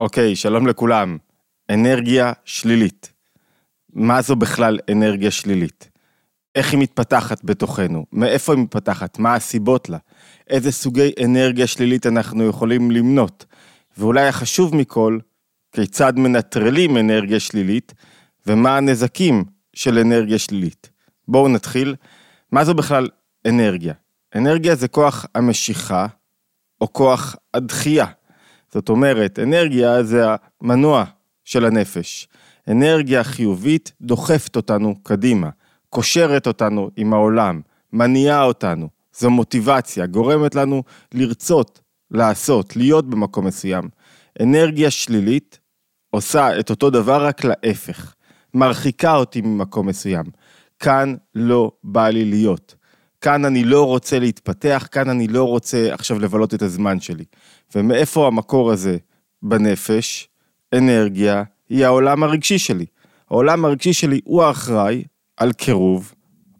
אוקיי, שלום לכולם. אנרגיה שלילית. מה זו בכלל אנרגיה שלילית? איך היא מתפתחת בתוכנו? מאיפה היא מתפתחת? מה הסיבות לה? איזה סוגי אנרגיה שלילית אנחנו יכולים למנות? ואולי החשוב מכל, כיצד מנטרלים אנרגיה שלילית ומה הנזקים של אנרגיה שלילית. בואו נתחיל. מה זו בכלל אנרגיה? אנרגיה זה כוח המשיכה או כוח הדחייה. זאת אומרת, אנרגיה זה המנוע של הנפש. אנרגיה חיובית דוחפת אותנו קדימה, קושרת אותנו עם העולם, מניעה אותנו. זו מוטיבציה, גורמת לנו לרצות, לעשות, להיות במקום מסוים. אנרגיה שלילית עושה את אותו דבר רק להפך, מרחיקה אותי ממקום מסוים. כאן לא בא לי להיות. כאן אני לא רוצה להתפתח, כאן אני לא רוצה עכשיו לבלות את הזמן שלי. ומאיפה המקור הזה בנפש? אנרגיה היא העולם הרגשי שלי. העולם הרגשי שלי הוא האחראי על קירוב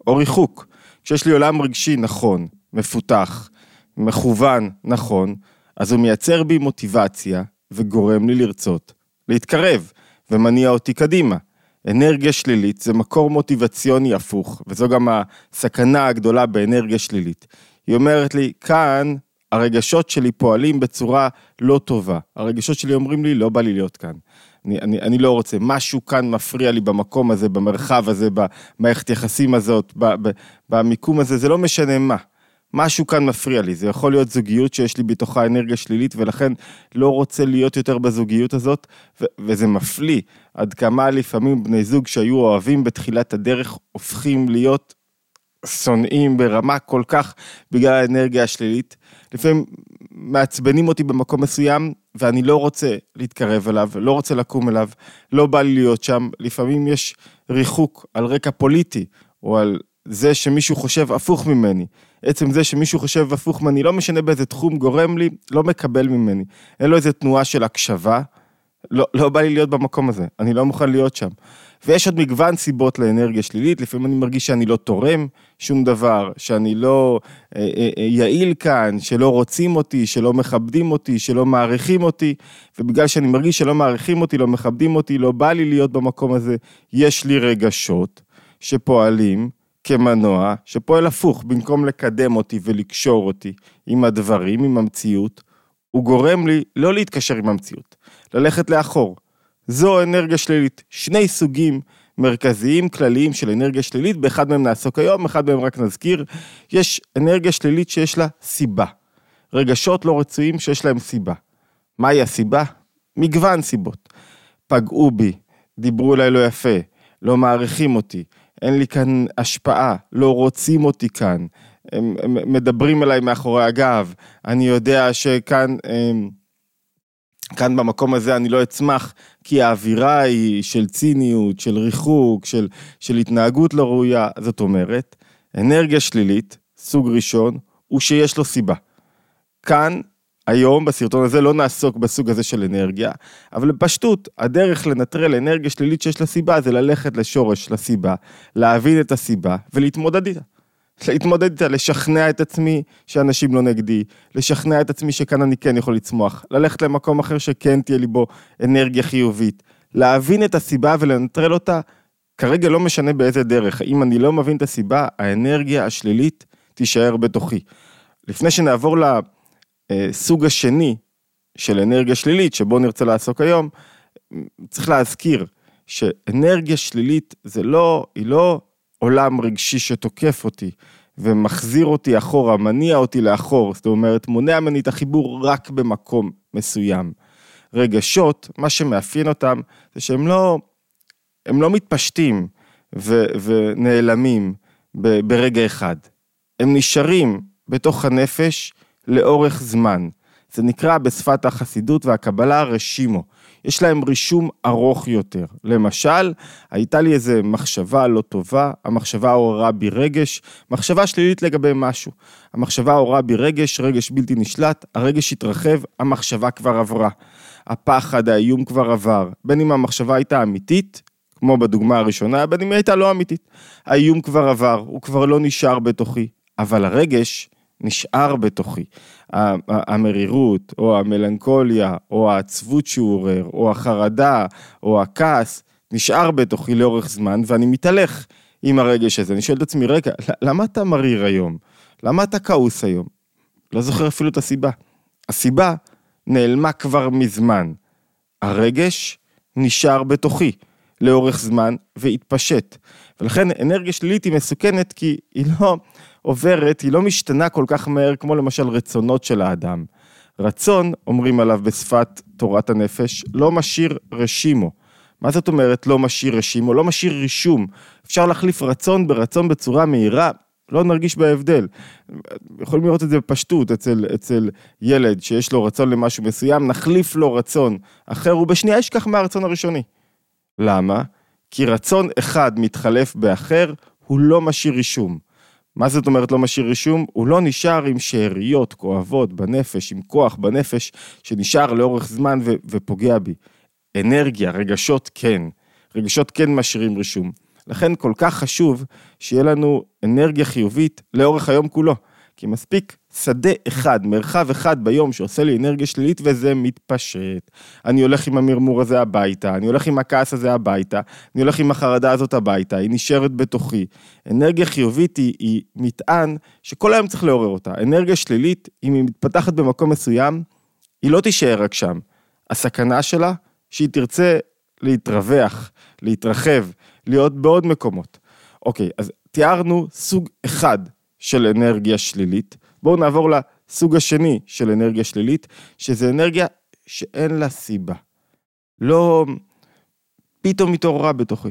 או ריחוק. כשיש לי עולם רגשי נכון, מפותח, מכוון נכון, אז הוא מייצר בי מוטיבציה וגורם לי לרצות להתקרב ומניע אותי קדימה. אנרגיה שלילית זה מקור מוטיבציוני הפוך, וזו גם הסכנה הגדולה באנרגיה שלילית. היא אומרת לי, כאן הרגשות שלי פועלים בצורה לא טובה. הרגשות שלי אומרים לי, לא בא לי להיות כאן. אני, אני, אני לא רוצה, משהו כאן מפריע לי במקום הזה, במרחב הזה, במערכת יחסים הזאת, במיקום הזה, זה לא משנה מה. משהו כאן מפריע לי, זה יכול להיות זוגיות שיש לי בתוכה אנרגיה שלילית ולכן לא רוצה להיות יותר בזוגיות הזאת ו- וזה מפליא עד כמה לפעמים בני זוג שהיו אוהבים בתחילת הדרך הופכים להיות שונאים ברמה כל כך בגלל האנרגיה השלילית. לפעמים מעצבנים אותי במקום מסוים ואני לא רוצה להתקרב אליו, לא רוצה לקום אליו, לא בא לי להיות שם. לפעמים יש ריחוק על רקע פוליטי או על זה שמישהו חושב הפוך ממני. עצם זה שמישהו חושב הפוך ממני, לא משנה באיזה תחום, גורם לי, לא מקבל ממני. אין לו איזה תנועה של הקשבה, לא, לא בא לי להיות במקום הזה, אני לא מוכן להיות שם. ויש עוד מגוון סיבות לאנרגיה שלילית, לפעמים אני מרגיש שאני לא תורם שום דבר, שאני לא אה, אה, אה, יעיל כאן, שלא רוצים אותי, שלא מכבדים אותי, שלא מעריכים אותי, ובגלל שאני מרגיש שלא מעריכים אותי, לא מכבדים אותי, לא בא לי להיות במקום הזה, יש לי רגשות שפועלים כמנוע שפועל הפוך, במקום לקדם אותי ולקשור אותי עם הדברים, עם המציאות, הוא גורם לי לא להתקשר עם המציאות, ללכת לאחור. זו אנרגיה שלילית. שני סוגים מרכזיים כלליים של אנרגיה שלילית, באחד מהם נעסוק היום, אחד מהם רק נזכיר. יש אנרגיה שלילית שיש לה סיבה. רגשות לא רצויים שיש להם סיבה. מהי הסיבה? מגוון סיבות. פגעו בי, דיברו אליי לא יפה, לא מעריכים אותי, אין לי כאן השפעה, לא רוצים אותי כאן, הם, הם מדברים אליי מאחורי הגב, אני יודע שכאן, הם, כאן במקום הזה אני לא אצמח, כי האווירה היא של ציניות, של ריחוק, של, של התנהגות לא ראויה, זאת אומרת, אנרגיה שלילית, סוג ראשון, הוא שיש לו סיבה. כאן היום בסרטון הזה לא נעסוק בסוג הזה של אנרגיה, אבל בפשטות, הדרך לנטרל אנרגיה שלילית שיש לה סיבה זה ללכת לשורש לסיבה, להבין את הסיבה ולהתמודד איתה. להתמודד איתה, לשכנע את עצמי שאנשים לא נגדי, לשכנע את עצמי שכאן אני כן יכול לצמוח, ללכת למקום אחר שכן תהיה לי בו אנרגיה חיובית, להבין את הסיבה ולנטרל אותה, כרגע לא משנה באיזה דרך, אם אני לא מבין את הסיבה, האנרגיה השלילית תישאר בתוכי. לפני שנעבור ל... אה, סוג השני של אנרגיה שלילית, שבו נרצה לעסוק היום, צריך להזכיר שאנרגיה שלילית זה לא, היא לא עולם רגשי שתוקף אותי ומחזיר אותי אחורה, מניע אותי לאחור, זאת אומרת, מונע ממני את החיבור רק במקום מסוים. רגשות, מה שמאפיין אותם זה שהם לא, הם לא מתפשטים ו, ונעלמים ברגע אחד. הם נשארים בתוך הנפש לאורך זמן. זה נקרא בשפת החסידות והקבלה רשימו. יש להם רישום ארוך יותר. למשל, הייתה לי איזה מחשבה לא טובה, המחשבה עוררה בי רגש, מחשבה שלילית לגבי משהו. המחשבה עוררה בי רגש, רגש בלתי נשלט, הרגש התרחב, המחשבה כבר עברה. הפחד, האיום כבר עבר. בין אם המחשבה הייתה אמיתית, כמו בדוגמה הראשונה, בין אם היא הייתה לא אמיתית. האיום כבר עבר, הוא כבר לא נשאר בתוכי. אבל הרגש, נשאר בתוכי. המרירות, או המלנכוליה, או העצבות שהוא עורר, או החרדה, או הכעס, נשאר בתוכי לאורך זמן, ואני מתהלך עם הרגש הזה. אני שואל את עצמי, רגע, למה אתה מריר היום? למה אתה כעוס היום? לא זוכר אפילו את הסיבה. הסיבה נעלמה כבר מזמן. הרגש נשאר בתוכי לאורך זמן והתפשט. ולכן אנרגיה שלילית היא מסוכנת כי היא לא עוברת, היא לא משתנה כל כך מהר כמו למשל רצונות של האדם. רצון, אומרים עליו בשפת תורת הנפש, לא משאיר רשימו. מה זאת אומרת לא משאיר רשימו? לא משאיר רישום. אפשר להחליף רצון ברצון בצורה מהירה, לא נרגיש בהבדל. יכולים לראות את זה בפשטות אצל, אצל ילד שיש לו רצון למשהו מסוים, נחליף לו רצון אחר, ובשנייה ישכח מהרצון הראשוני. למה? כי רצון אחד מתחלף באחר, הוא לא משאיר רישום. מה זאת אומרת לא משאיר רישום? הוא לא נשאר עם שאריות כואבות בנפש, עם כוח בנפש, שנשאר לאורך זמן ו- ופוגע בי. אנרגיה, רגשות כן. רגשות כן משאירים רישום. לכן כל כך חשוב שיהיה לנו אנרגיה חיובית לאורך היום כולו. כי מספיק שדה אחד, מרחב אחד ביום שעושה לי אנרגיה שלילית וזה מתפשט. אני הולך עם המרמור הזה הביתה, אני הולך עם הכעס הזה הביתה, אני הולך עם החרדה הזאת הביתה, היא נשארת בתוכי. אנרגיה חיובית היא, היא מטען שכל היום צריך לעורר אותה. אנרגיה שלילית, אם היא מתפתחת במקום מסוים, היא לא תישאר רק שם. הסכנה שלה, שהיא תרצה להתרווח, להתרחב, להיות בעוד מקומות. אוקיי, אז תיארנו סוג אחד של אנרגיה שלילית. בואו נעבור לסוג השני של אנרגיה שלילית, שזה אנרגיה שאין לה סיבה. לא... פתאום התעוררה בתוכי,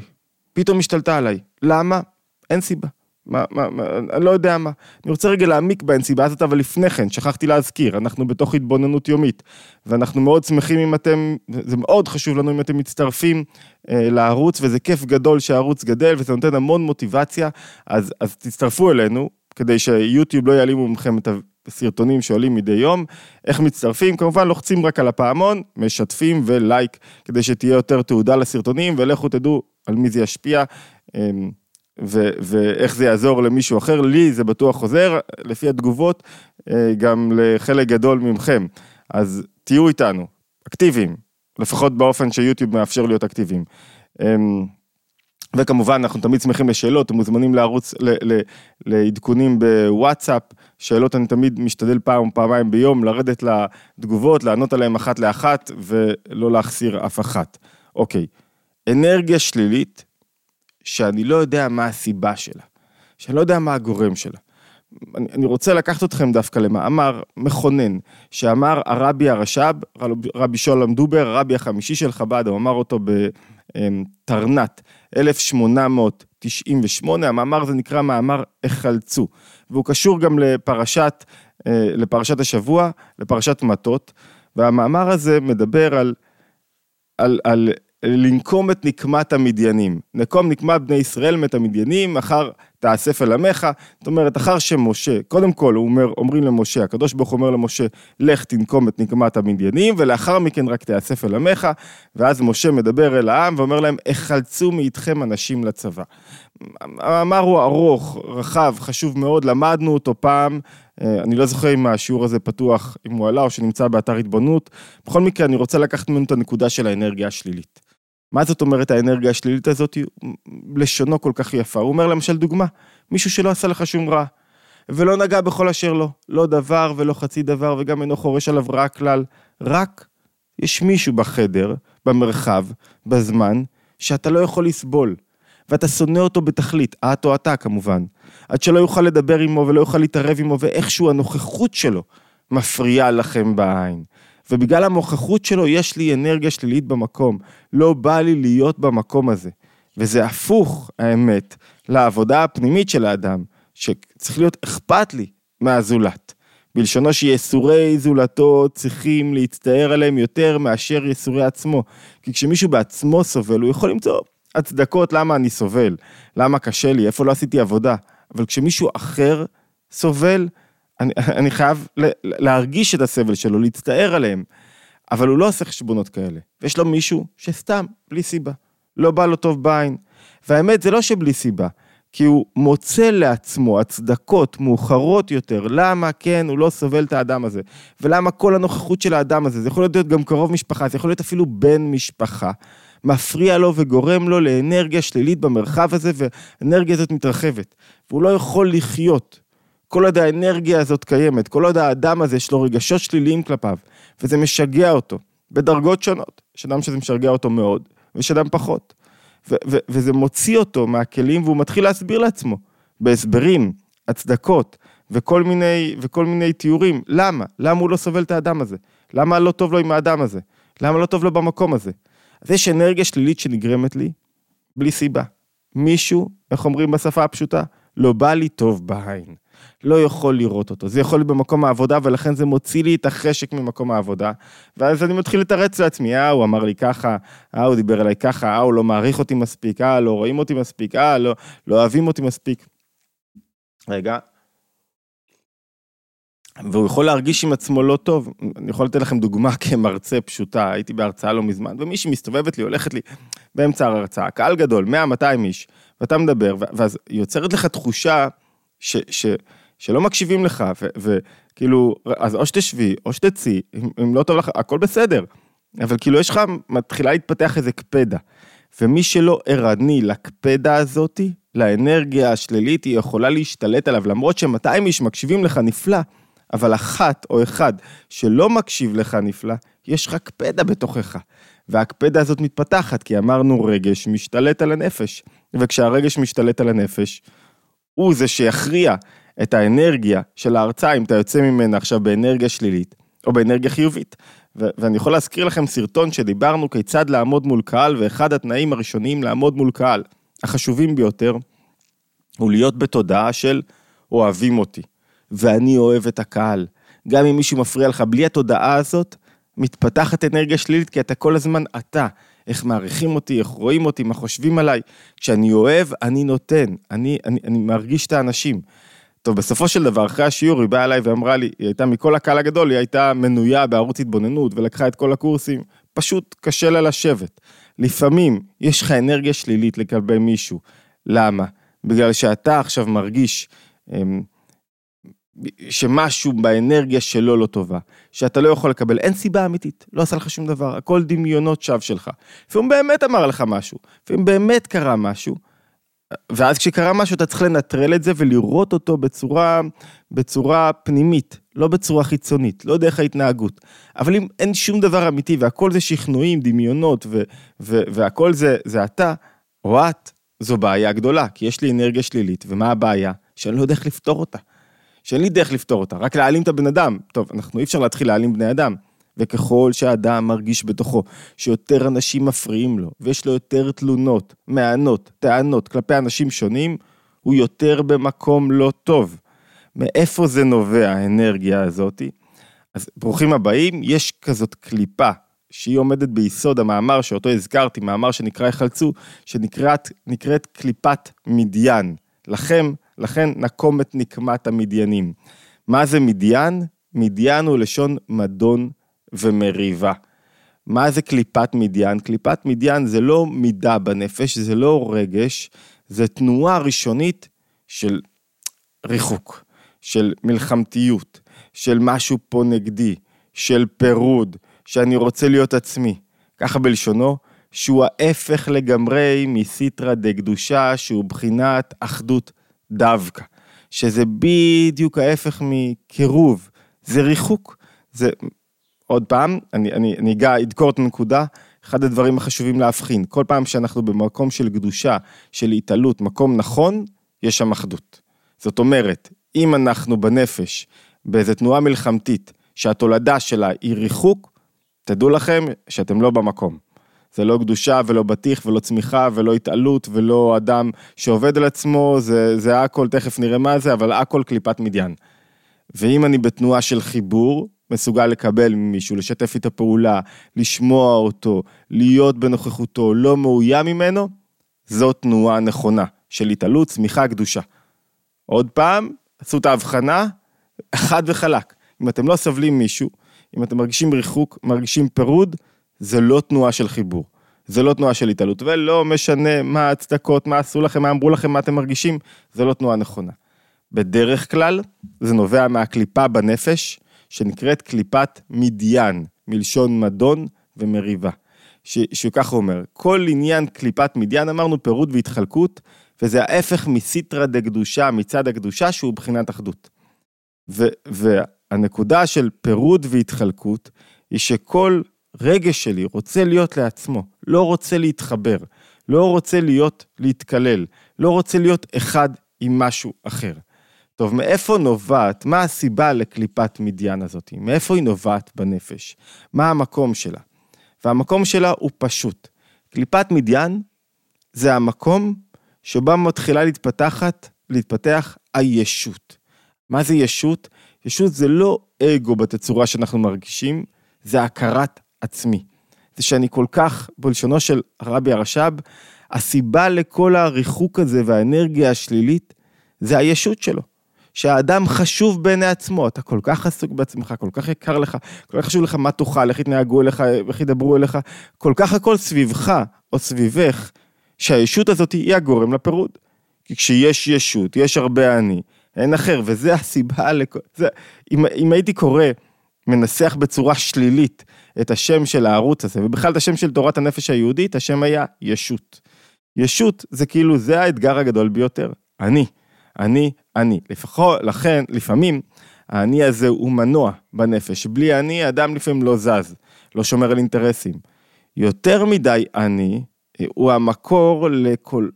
פתאום השתלטה עליי. למה? אין סיבה. מה, מה, מה, אני לא יודע מה. אני רוצה רגע להעמיק באנסיבה הזאת, אבל לפני כן, שכחתי להזכיר, אנחנו בתוך התבוננות יומית, ואנחנו מאוד שמחים אם אתם, זה מאוד חשוב לנו אם אתם מצטרפים אה, לערוץ, וזה כיף גדול שהערוץ גדל, וזה נותן המון מוטיבציה, אז, אז תצטרפו אלינו, כדי שיוטיוב לא יעלימו מכם את הסרטונים שעולים מדי יום. איך מצטרפים? כמובן לוחצים רק על הפעמון, משתפים ולייק, כדי שתהיה יותר תעודה לסרטונים, ולכו תדעו על מי זה ישפיע. אה, ו- ואיך זה יעזור למישהו אחר, לי זה בטוח חוזר, לפי התגובות, אה, גם לחלק גדול מכם. אז תהיו איתנו, אקטיביים, לפחות באופן שיוטיוב מאפשר להיות אקטיביים. וכמובן, אנחנו תמיד שמחים לשאלות, אתם מוזמנים לערוץ לעדכונים בוואטסאפ, שאלות אני תמיד משתדל פעם או פעמיים ביום, לרדת לתגובות, לענות עליהן אחת לאחת, ולא להחסיר אף אחת. אוקיי, אנרגיה שלילית שאני לא יודע מה הסיבה שלה, שאני לא יודע מה הגורם שלה. אני, אני רוצה לקחת אתכם דווקא למאמר מכונן, שאמר הרבי הרש"ב, רבי שולם דובר, הרבי החמישי של חב"ד, הוא אמר אותו בתרנת 1898, המאמר הזה נקרא מאמר החלצו, והוא קשור גם לפרשת, אה, לפרשת השבוע, לפרשת מטות, והמאמר הזה מדבר על, על, על לנקום את נקמת המדיינים. נקום נקמת בני ישראל מת המדיינים, אחר תאסף אל עמך. זאת אומרת, אחר שמשה, קודם כל, הוא אומר, אומרים למשה, הקדוש ברוך אומר למשה, לך תנקום את נקמת המדיינים, ולאחר מכן רק תאסף אל עמך, ואז משה מדבר אל העם ואומר להם, החלצו מאיתכם אנשים לצבא. המאמר הוא ארוך, רחב, חשוב מאוד, למדנו אותו פעם, אה, אני לא זוכר אם השיעור הזה פתוח, אם הוא עלה או שנמצא באתר התבוננות. בכל מקרה, אני רוצה לקחת ממנו את הנקודה של האנרגיה השלילית. מה זאת אומרת האנרגיה השלילית הזאת? לשונו כל כך יפה. הוא אומר למשל דוגמה, מישהו שלא עשה לך שום רע, ולא נגע בכל אשר לו, לא דבר ולא חצי דבר, וגם אינו חורש עליו רע כלל, רק יש מישהו בחדר, במרחב, בזמן, שאתה לא יכול לסבול, ואתה שונא אותו בתכלית, את או אתה כמובן, עד שלא יוכל לדבר עמו ולא יוכל להתערב עמו, ואיכשהו הנוכחות שלו מפריעה לכם בעין. ובגלל המוכחות שלו יש לי אנרגיה שלילית במקום, לא בא לי להיות במקום הזה. וזה הפוך, האמת, לעבודה הפנימית של האדם, שצריך להיות אכפת לי מהזולת. בלשונו שיסורי זולתו צריכים להצטער עליהם יותר מאשר יסורי עצמו. כי כשמישהו בעצמו סובל, הוא יכול למצוא הצדקות למה אני סובל, למה קשה לי, איפה לא עשיתי עבודה. אבל כשמישהו אחר סובל, אני, אני חייב להרגיש את הסבל שלו, להצטער עליהם, אבל הוא לא עושה חשבונות כאלה. ויש לו מישהו שסתם, בלי סיבה, לא בא לו טוב בעין. והאמת, זה לא שבלי סיבה, כי הוא מוצא לעצמו הצדקות מאוחרות יותר, למה כן הוא לא סובל את האדם הזה, ולמה כל הנוכחות של האדם הזה, זה יכול להיות גם קרוב משפחה, זה יכול להיות אפילו בן משפחה, מפריע לו וגורם לו לאנרגיה שלילית במרחב הזה, והאנרגיה הזאת מתרחבת, והוא לא יכול לחיות. כל עוד האנרגיה הזאת קיימת, כל עוד האדם הזה יש לו רגשות שליליים כלפיו, וזה משגע אותו, בדרגות שונות. יש אדם שזה משגע אותו מאוד, ויש אדם פחות. ו- ו- וזה מוציא אותו מהכלים והוא מתחיל להסביר לעצמו, בהסברים, הצדקות וכל מיני, וכל מיני תיאורים. למה? למה הוא לא סובל את האדם הזה? למה לא טוב לו עם האדם הזה? למה לא טוב לו במקום הזה? אז יש אנרגיה שלילית שנגרמת לי בלי סיבה. מישהו, איך אומרים בשפה הפשוטה? לא בא לי טוב בעין. לא יכול לראות אותו. זה יכול להיות במקום העבודה, ולכן זה מוציא לי את החשק ממקום העבודה. ואז אני מתחיל לתרץ לעצמי, אה, הוא אמר לי ככה, אה, הוא דיבר אליי ככה, אה, הוא לא מעריך אותי מספיק, אה, לא רואים אותי מספיק, אה, לא, לא אוהבים אותי מספיק. רגע. והוא יכול להרגיש עם עצמו לא טוב. אני יכול לתת לכם דוגמה כמרצה פשוטה, הייתי בהרצאה לא מזמן, ומישהי מסתובבת לי, הולכת לי באמצע ההרצאה, קהל גדול, 100-200 איש, ואתה מדבר, ואז יוצרת לך תחושה ש, ש, שלא מקשיבים לך, וכאילו, אז או שתשבי, או שתצאי, אם, אם לא טוב לך, הכל בסדר. אבל כאילו יש לך, מתחילה להתפתח איזה קפדה. ומי שלא ערני לקפדה הזאתי, לאנרגיה השלילית, היא יכולה להשתלט עליו, למרות ש-200 איש מקשיבים לך נפלא, אבל אחת או אחד שלא מקשיב לך נפלא, יש לך קפדה בתוכך. והקפדה הזאת מתפתחת, כי אמרנו רגש משתלט על הנפש. וכשהרגש משתלט על הנפש, הוא זה שיכריע את האנרגיה של ההרצאה, אם אתה יוצא ממנה עכשיו באנרגיה שלילית, או באנרגיה חיובית. ו- ואני יכול להזכיר לכם סרטון שדיברנו כיצד לעמוד מול קהל, ואחד התנאים הראשונים לעמוד מול קהל, החשובים ביותר, הוא להיות בתודעה של אוהבים אותי, ואני אוהב את הקהל. גם אם מישהו מפריע לך, בלי התודעה הזאת, מתפתחת אנרגיה שלילית, כי אתה כל הזמן אתה. איך מעריכים אותי, איך רואים אותי, מה חושבים עליי. כשאני אוהב, אני נותן, אני, אני, אני מרגיש את האנשים. טוב, בסופו של דבר, אחרי השיעור היא באה אליי ואמרה לי, היא הייתה מכל הקהל הגדול, היא הייתה מנויה בערוץ התבוננות ולקחה את כל הקורסים, פשוט קשה לה לשבת. לפעמים יש לך אנרגיה שלילית לגבי מישהו. למה? בגלל שאתה עכשיו מרגיש אמ, שמשהו באנרגיה שלו לא טובה, שאתה לא יכול לקבל, אין סיבה אמיתית, לא עשה לך שום דבר, הכל דמיונות שווא שלך. לפעמים באמת אמר לך משהו, לפעמים באמת קרה משהו, ואז כשקרה משהו אתה צריך לנטרל את זה ולראות אותו בצורה, בצורה פנימית, לא בצורה חיצונית, לא דרך ההתנהגות. אבל אם אין שום דבר אמיתי והכל זה שכנועים, דמיונות ו, ו, והכל זה, זה אתה או את, זו בעיה גדולה, כי יש לי אנרגיה שלילית, ומה הבעיה? שאני לא יודע איך לפתור אותה. שאין לי דרך לפתור אותה, רק להעלים את הבן אדם. טוב, אנחנו אי אפשר להתחיל להעלים בני אדם. וככל שהאדם מרגיש בתוכו שיותר אנשים מפריעים לו, ויש לו יותר תלונות, מענות, טענות כלפי אנשים שונים, הוא יותר במקום לא טוב. מאיפה זה נובע, האנרגיה הזאתי? אז ברוכים הבאים, יש כזאת קליפה שהיא עומדת ביסוד המאמר שאותו הזכרתי, מאמר שנקרא יחלצו, שנקראת קליפת מדיין. לכם, לכן נקום את נקמת המדיינים. מה זה מדיין? מדיין הוא לשון מדון ומריבה. מה זה קליפת מדיין? קליפת מדיין זה לא מידה בנפש, זה לא רגש, זה תנועה ראשונית של ריחוק, של מלחמתיות, של משהו פה נגדי, של פירוד, שאני רוצה להיות עצמי. ככה בלשונו, שהוא ההפך לגמרי מסיטרא דקדושה, שהוא בחינת אחדות דווקא. שזה בדיוק ההפך מקירוב, זה ריחוק. זה עוד פעם, אני, אני, אני אגע, אדקור את הנקודה, אחד הדברים החשובים להבחין, כל פעם שאנחנו במקום של קדושה, של התעלות, מקום נכון, יש שם אחדות. זאת אומרת, אם אנחנו בנפש, באיזו תנועה מלחמתית, שהתולדה שלה היא ריחוק, תדעו לכם שאתם לא במקום. זה לא קדושה ולא בטיח ולא צמיחה ולא התעלות ולא אדם שעובד על עצמו, זה, זה הכל, תכף נראה מה זה, אבל הכל קליפת מדיין. ואם אני בתנועה של חיבור, מסוגל לקבל ממישהו, לשתף איתו פעולה, לשמוע אותו, להיות בנוכחותו, לא מאוים ממנו, זו תנועה נכונה של התעלות, צמיחה, קדושה. עוד פעם, עשו את ההבחנה, חד וחלק. אם אתם לא סובלים מישהו, אם אתם מרגישים ריחוק, מרגישים פירוד, זה לא תנועה של חיבור. זה לא תנועה של התעלות, ולא משנה מה ההצדקות, מה עשו לכם, מה אמרו לכם, מה אתם מרגישים, זה לא תנועה נכונה. בדרך כלל, זה נובע מהקליפה בנפש, שנקראת קליפת מדיין, מלשון מדון ומריבה. שככה אומר, כל עניין קליפת מדיין, אמרנו פירוד והתחלקות, וזה ההפך מסיטרא דקדושה, מצד הקדושה, שהוא בחינת אחדות. ו, והנקודה של פירוד והתחלקות, היא שכל רגש שלי רוצה להיות לעצמו, לא רוצה להתחבר, לא רוצה להיות, להתקלל, לא רוצה להיות אחד עם משהו אחר. טוב, מאיפה נובעת, מה הסיבה לקליפת מדיין הזאת? מאיפה היא נובעת בנפש? מה המקום שלה? והמקום שלה הוא פשוט. קליפת מדיין זה המקום שבה מתחילה להתפתחת, להתפתח הישות. מה זה ישות? ישות זה לא אגו בתצורה שאנחנו מרגישים, זה הכרת עצמי. זה שאני כל כך, בלשונו של הרבי הרש"ב, הסיבה לכל הריחוק הזה והאנרגיה השלילית, זה הישות שלו. שהאדם חשוב בעיני עצמו, אתה כל כך עסוק בעצמך, כל כך יקר לך, כל כך חשוב לך מה תאכל, איך יתנהגו אליך, איך ידברו אליך, כל כך הכל סביבך או סביבך, שהישות הזאת היא הגורם לפירוד. כי כשיש ישות, יש הרבה אני, אין אחר, וזה הסיבה לכל... זה, אם, אם הייתי קורא, מנסח בצורה שלילית את השם של הערוץ הזה, ובכלל את השם של תורת הנפש היהודית, השם היה ישות. ישות זה כאילו, זה האתגר הגדול ביותר. אני. אני, אני. לפחות, לכן, לפעמים, האני הזה הוא מנוע בנפש. בלי אני, אדם לפעמים לא זז, לא שומר על אינטרסים. יותר מדי אני, אה, הוא המקור לכל,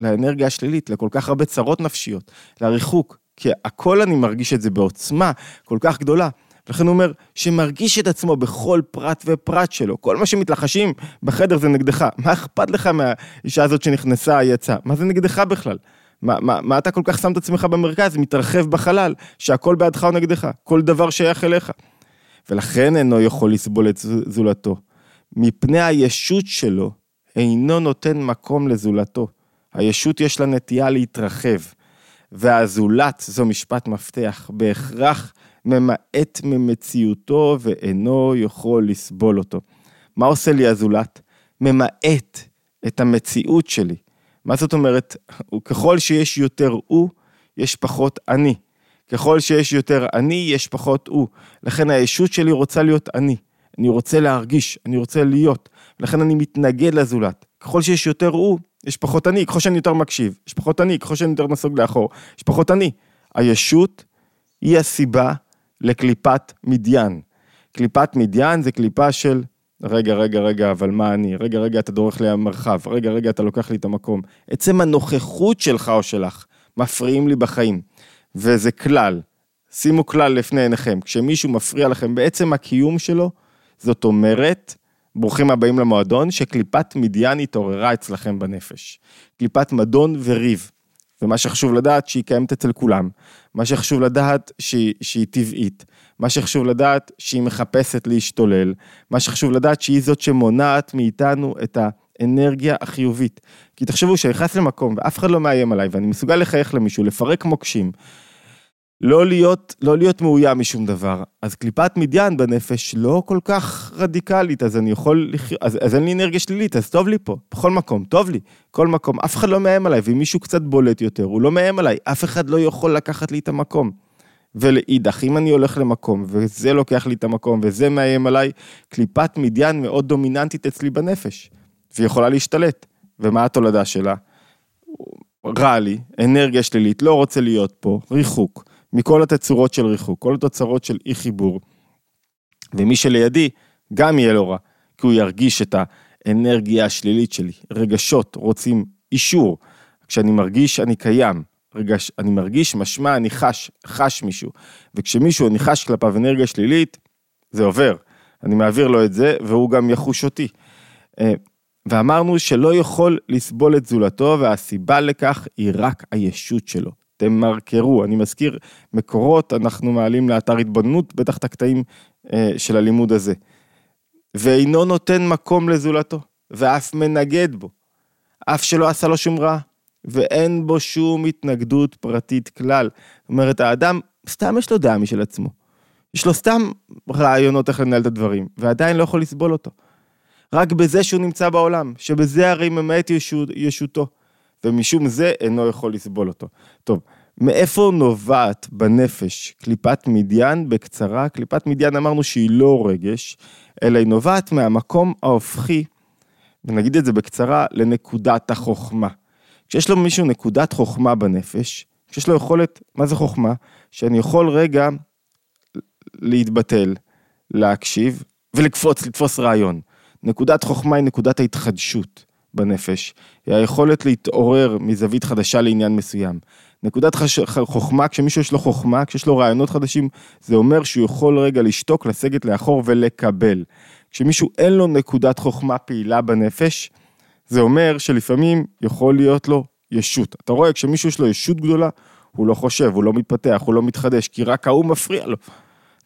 לאנרגיה השלילית, לכל כך הרבה צרות נפשיות, לריחוק, כי הכל אני מרגיש את זה בעוצמה כל כך גדולה. ולכן הוא אומר, שמרגיש את עצמו בכל פרט ופרט שלו, כל מה שמתלחשים בחדר זה נגדך. מה אכפת לך מהאישה הזאת שנכנסה, יצאה? מה זה נגדך בכלל? מה, מה, מה אתה כל כך שם את עצמך במרכז, מתרחב בחלל, שהכל בעדך או נגדך, כל דבר שייך אליך. ולכן אינו יכול לסבול את זולתו. מפני הישות שלו, אינו נותן מקום לזולתו. הישות יש לה נטייה להתרחב, והזולת, זו משפט מפתח, בהכרח ממעט ממציאותו ואינו יכול לסבול אותו. מה עושה לי הזולת? ממעט את המציאות שלי. מה זאת אומרת? ככל שיש יותר הוא, יש פחות אני. ככל שיש יותר אני, יש פחות הוא. לכן הישות שלי רוצה להיות אני. אני רוצה להרגיש, אני רוצה להיות. לכן אני מתנגד לזולת. ככל שיש יותר הוא, יש פחות אני. ככל שאני יותר מקשיב, יש פחות אני. ככל שאני יותר נסוג לאחור, יש פחות אני. הישות היא הסיבה לקליפת מדיין. קליפת מדיין זה קליפה של רגע, רגע, רגע, אבל מה אני? רגע, רגע, אתה דורך לי המרחב. רגע, רגע, אתה לוקח לי את המקום. עצם הנוכחות שלך או שלך מפריעים לי בחיים. וזה כלל. שימו כלל לפני עיניכם. כשמישהו מפריע לכם בעצם הקיום שלו, זאת אומרת, ברוכים הבאים למועדון, שקליפת מדיין התעוררה אצלכם בנפש. קליפת מדון וריב. ומה שחשוב לדעת שהיא קיימת אצל כולם. מה שחשוב לדעת שהיא, שהיא טבעית. מה שחשוב לדעת שהיא מחפשת להשתולל. מה שחשוב לדעת שהיא זאת שמונעת מאיתנו את האנרגיה החיובית. כי תחשבו שאני נכנס למקום ואף אחד לא מאיים עליי ואני מסוגל לחייך למישהו, לפרק מוקשים. לא להיות, לא להיות מאוים משום דבר. אז קליפת מדיין בנפש לא כל כך רדיקלית, אז אני יכול לחיות, אז, אז אין לי אנרגיה שלילית, אז טוב לי פה, בכל מקום, טוב לי, כל מקום. אף אחד לא מאיים עליי, ואם מישהו קצת בולט יותר, הוא לא מאיים עליי, אף אחד לא יכול לקחת לי את המקום. ולאידך, אם אני הולך למקום, וזה לוקח לי את המקום, וזה מאיים עליי, קליפת מדיין מאוד דומיננטית אצלי בנפש, והיא יכולה להשתלט. ומה התולדה שלה? רע לי, אנרגיה שלילית, לא רוצה להיות פה, ריחוק. מכל התצורות של ריחוק, כל התוצרות של אי חיבור. ומי שלידי, גם יהיה לו רע, כי הוא ירגיש את האנרגיה השלילית שלי. רגשות רוצים אישור. כשאני מרגיש, אני קיים. רגש, אני מרגיש, משמע, אני חש, חש מישהו. וכשמישהו, אני חש כלפיו אנרגיה שלילית, זה עובר. אני מעביר לו את זה, והוא גם יחוש אותי. אה, ואמרנו שלא יכול לסבול את זולתו, והסיבה לכך היא רק הישות שלו. תמרקרו. אני מזכיר, מקורות אנחנו מעלים לאתר התבוננות, בטח את הקטעים אה, של הלימוד הזה. ואינו נותן מקום לזולתו, ואף מנגד בו, אף שלא עשה לו שום רע, ואין בו שום התנגדות פרטית כלל. זאת אומרת, האדם, סתם יש לו דעה משל עצמו. יש לו סתם רעיונות איך לנהל את הדברים, ועדיין לא יכול לסבול אותו. רק בזה שהוא נמצא בעולם, שבזה הרי ממעט ישות, ישותו, ומשום זה אינו יכול לסבול אותו. טוב, מאיפה נובעת בנפש קליפת מדיין? בקצרה, קליפת מדיין אמרנו שהיא לא רגש, אלא היא נובעת מהמקום ההופכי, ונגיד את זה בקצרה, לנקודת החוכמה. כשיש לו מישהו נקודת חוכמה בנפש, כשיש לו יכולת, מה זה חוכמה? שאני יכול רגע להתבטל, להקשיב ולקפוץ, לתפוס רעיון. נקודת חוכמה היא נקודת ההתחדשות בנפש, היא היכולת להתעורר מזווית חדשה לעניין מסוים. נקודת חש... חוכמה, כשמישהו יש לו חוכמה, כשיש לו רעיונות חדשים, זה אומר שהוא יכול רגע לשתוק, לסגת לאחור ולקבל. כשמישהו אין לו נקודת חוכמה פעילה בנפש, זה אומר שלפעמים יכול להיות לו ישות. אתה רואה, כשמישהו יש לו ישות גדולה, הוא לא חושב, הוא לא מתפתח, הוא לא מתחדש, כי רק ההוא מפריע לו.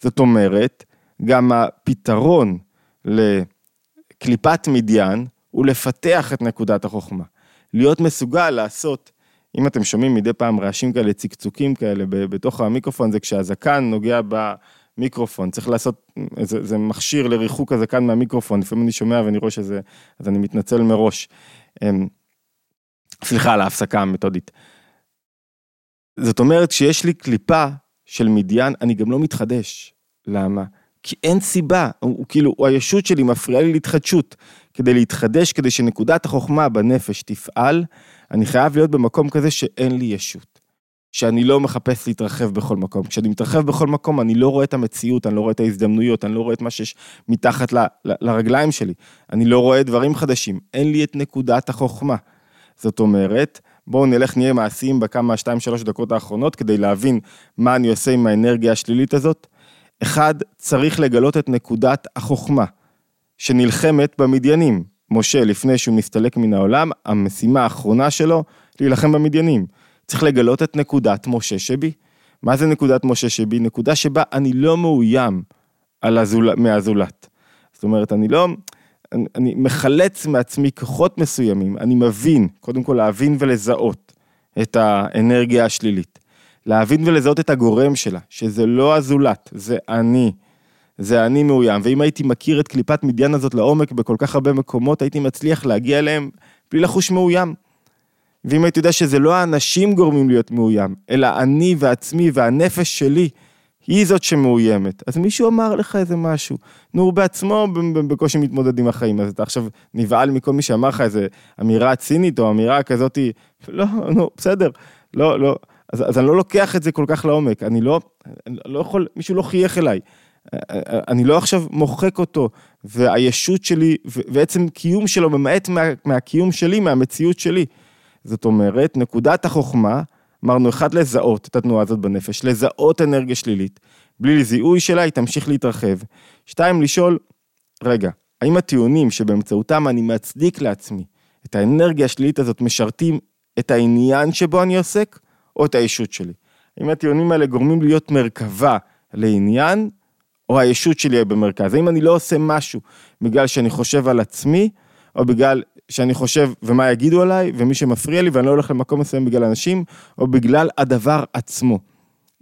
זאת אומרת, גם הפתרון לקליפת מדיין הוא לפתח את נקודת החוכמה. להיות מסוגל לעשות, אם אתם שומעים מדי פעם רעשים כאלה, צקצוקים כאלה בתוך המיקרופון, זה כשהזקן נוגע במיקרופון, צריך לעשות, זה, זה מכשיר לריחוק הזקן מהמיקרופון, לפעמים אני שומע ואני רואה שזה, אז אני מתנצל מראש. אמ, סליחה על ההפסקה המתודית. זאת אומרת שיש לי קליפה של מדיין, אני גם לא מתחדש. למה? כי אין סיבה, הוא, הוא כאילו, הוא הישות שלי מפריעה לי להתחדשות. כדי להתחדש, כדי שנקודת החוכמה בנפש תפעל, אני חייב להיות במקום כזה שאין לי ישות. שאני לא מחפש להתרחב בכל מקום. כשאני מתרחב בכל מקום, אני לא רואה את המציאות, אני לא רואה את ההזדמנויות, אני לא רואה את מה שיש מתחת ל, ל, לרגליים שלי. אני לא רואה דברים חדשים. אין לי את נקודת החוכמה. זאת אומרת, בואו נלך נהיה מעשיים בכמה, שתיים, שלוש דקות האחרונות, כדי להבין מה אני עושה עם האנרגיה השלילית הזאת. אחד, צריך לגלות את נקודת החוכמה, שנלחמת במדיינים. משה, לפני שהוא מסתלק מן העולם, המשימה האחרונה שלו, להילחם במדיינים. צריך לגלות את נקודת משה שבי. מה זה נקודת משה שבי? נקודה שבה אני לא מאוים הזול... מהזולת. זאת אומרת, אני לא, אני, אני מחלץ מעצמי כוחות מסוימים, אני מבין, קודם כל להבין ולזהות את האנרגיה השלילית. להבין ולזהות את הגורם שלה, שזה לא הזולת, זה אני. זה אני מאוים, ואם הייתי מכיר את קליפת מדיין הזאת לעומק בכל כך הרבה מקומות, הייתי מצליח להגיע אליהם בלי לחוש מאוים. ואם הייתי יודע שזה לא האנשים גורמים להיות מאוים, אלא אני ועצמי והנפש שלי, היא זאת שמאוימת. אז מישהו אמר לך איזה משהו. נו, הוא בעצמו בקושי מתמודד עם החיים, אז אתה עכשיו נבהל מכל מי שאמר לך איזה אמירה צינית או אמירה כזאת, לא, נו, בסדר, לא, לא. אז, אז אני לא לוקח את זה כל כך לעומק, אני לא, אני לא יכול, מישהו לא חייך אליי. אני לא עכשיו מוחק אותו, והישות שלי, ועצם קיום שלו ממעט מה, מהקיום שלי, מהמציאות שלי. זאת אומרת, נקודת החוכמה, אמרנו, אחד, לזהות את התנועה הזאת בנפש, לזהות אנרגיה שלילית. בלי זיהוי שלה, היא תמשיך להתרחב. שתיים, לשאול, רגע, האם הטיעונים שבאמצעותם אני מצדיק לעצמי את האנרגיה השלילית הזאת משרתים את העניין שבו אני עוסק, או את הישות שלי? האם הטיעונים האלה גורמים להיות מרכבה לעניין, או הישות שלי במרכז? האם אני לא עושה משהו בגלל שאני חושב על עצמי, או בגלל שאני חושב ומה יגידו עליי, ומי שמפריע לי ואני לא הולך למקום מסוים בגלל אנשים, או בגלל הדבר עצמו.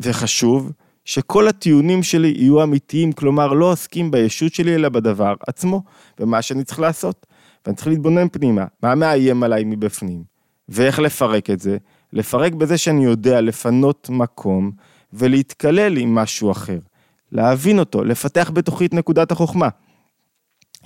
וחשוב שכל הטיעונים שלי יהיו אמיתיים, כלומר לא עוסקים בישות שלי אלא בדבר עצמו, ומה שאני צריך לעשות. ואני צריך להתבונן פנימה, מה מאיים עליי מבפנים, ואיך לפרק את זה, לפרק בזה שאני יודע לפנות מקום ולהתקלל עם משהו אחר. להבין אותו, לפתח בתוכי את נקודת החוכמה.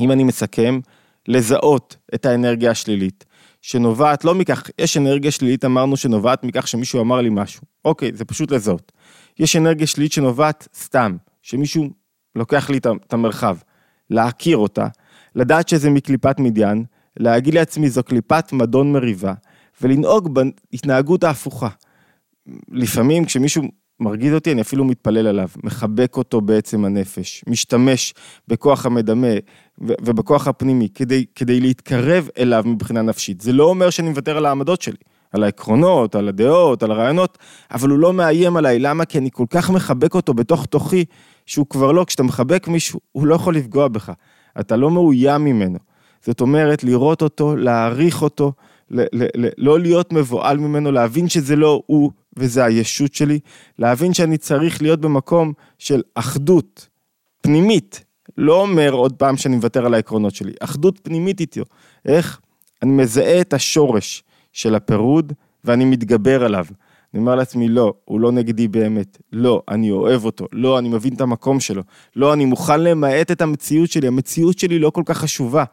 אם אני מסכם, לזהות את האנרגיה השלילית, שנובעת לא מכך, יש אנרגיה שלילית אמרנו שנובעת מכך שמישהו אמר לי משהו, אוקיי, זה פשוט לזהות. יש אנרגיה שלילית שנובעת סתם, שמישהו לוקח לי את המרחב, להכיר אותה, לדעת שזה מקליפת מדיין, להגיד לעצמי זו קליפת מדון מריבה, ולנהוג בהתנהגות ההפוכה. לפעמים כשמישהו מרגיז אותי, אני אפילו מתפלל עליו, מחבק אותו בעצם הנפש, משתמש בכוח המדמה ובכוח הפנימי כדי, כדי להתקרב אליו מבחינה נפשית. זה לא אומר שאני מוותר על העמדות שלי, על העקרונות, על הדעות, על הרעיונות, אבל הוא לא מאיים עליי, למה? כי אני כל כך מחבק אותו בתוך תוכי, שהוא כבר לא, כשאתה מחבק מישהו, הוא לא יכול לפגוע בך, אתה לא מאוים ממנו. זאת אומרת, לראות אותו, להעריך אותו, ל- ל- ל- לא להיות מבוהל ממנו, להבין שזה לא הוא וזה הישות שלי, להבין שאני צריך להיות במקום של אחדות פנימית, לא אומר עוד פעם שאני מוותר על העקרונות שלי, אחדות פנימית איתו. איך? אני מזהה את השורש של הפירוד ואני מתגבר עליו. אני אומר לעצמי, לא, הוא לא נגדי באמת. לא, אני אוהב אותו. לא, אני מבין את המקום שלו. לא, אני מוכן למעט את המציאות שלי. המציאות שלי לא כל כך חשובה.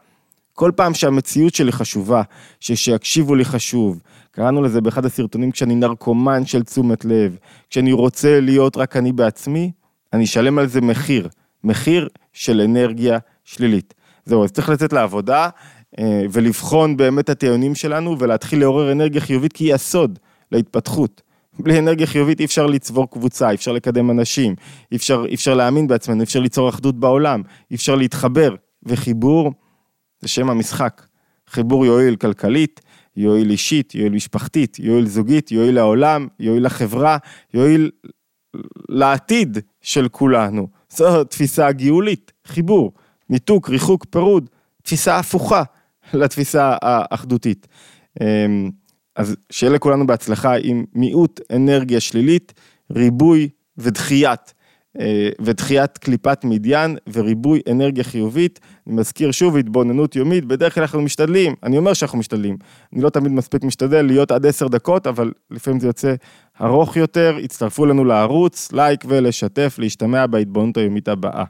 כל פעם שהמציאות שלי חשובה, שיקשיבו לי חשוב, קראנו לזה באחד הסרטונים כשאני נרקומן של תשומת לב, כשאני רוצה להיות רק אני בעצמי, אני אשלם על זה מחיר, מחיר של אנרגיה שלילית. זהו, אז צריך לצאת לעבודה אה, ולבחון באמת את הטיעונים שלנו ולהתחיל לעורר אנרגיה חיובית כי היא הסוד להתפתחות. בלי אנרגיה חיובית אי אפשר לצבור קבוצה, אי אפשר לקדם אנשים, אי אפשר, אי אפשר להאמין בעצמנו, אי אפשר ליצור אחדות בעולם, אי אפשר להתחבר, וחיבור זה שם המשחק. חיבור יועיל כלכלית, יועיל אישית, יועיל משפחתית, יועיל זוגית, יועיל לעולם, יועיל לחברה, יועיל לעתיד של כולנו. זו התפיסה הגאולית, חיבור, ניתוק, ריחוק, פירוד, תפיסה הפוכה לתפיסה האחדותית. אמ, אז שיהיה לכולנו בהצלחה עם מיעוט אנרגיה שלילית, ריבוי ודחיית ודחיית קליפת מדיין וריבוי אנרגיה חיובית. אני מזכיר שוב, התבוננות יומית, בדרך כלל אנחנו משתדלים, אני אומר שאנחנו משתדלים, אני לא תמיד מספיק משתדל להיות עד עשר דקות, אבל לפעמים זה יוצא ארוך יותר, הצטרפו לנו לערוץ, לייק ולשתף, להשתמע בהתבוננות היומית הבאה.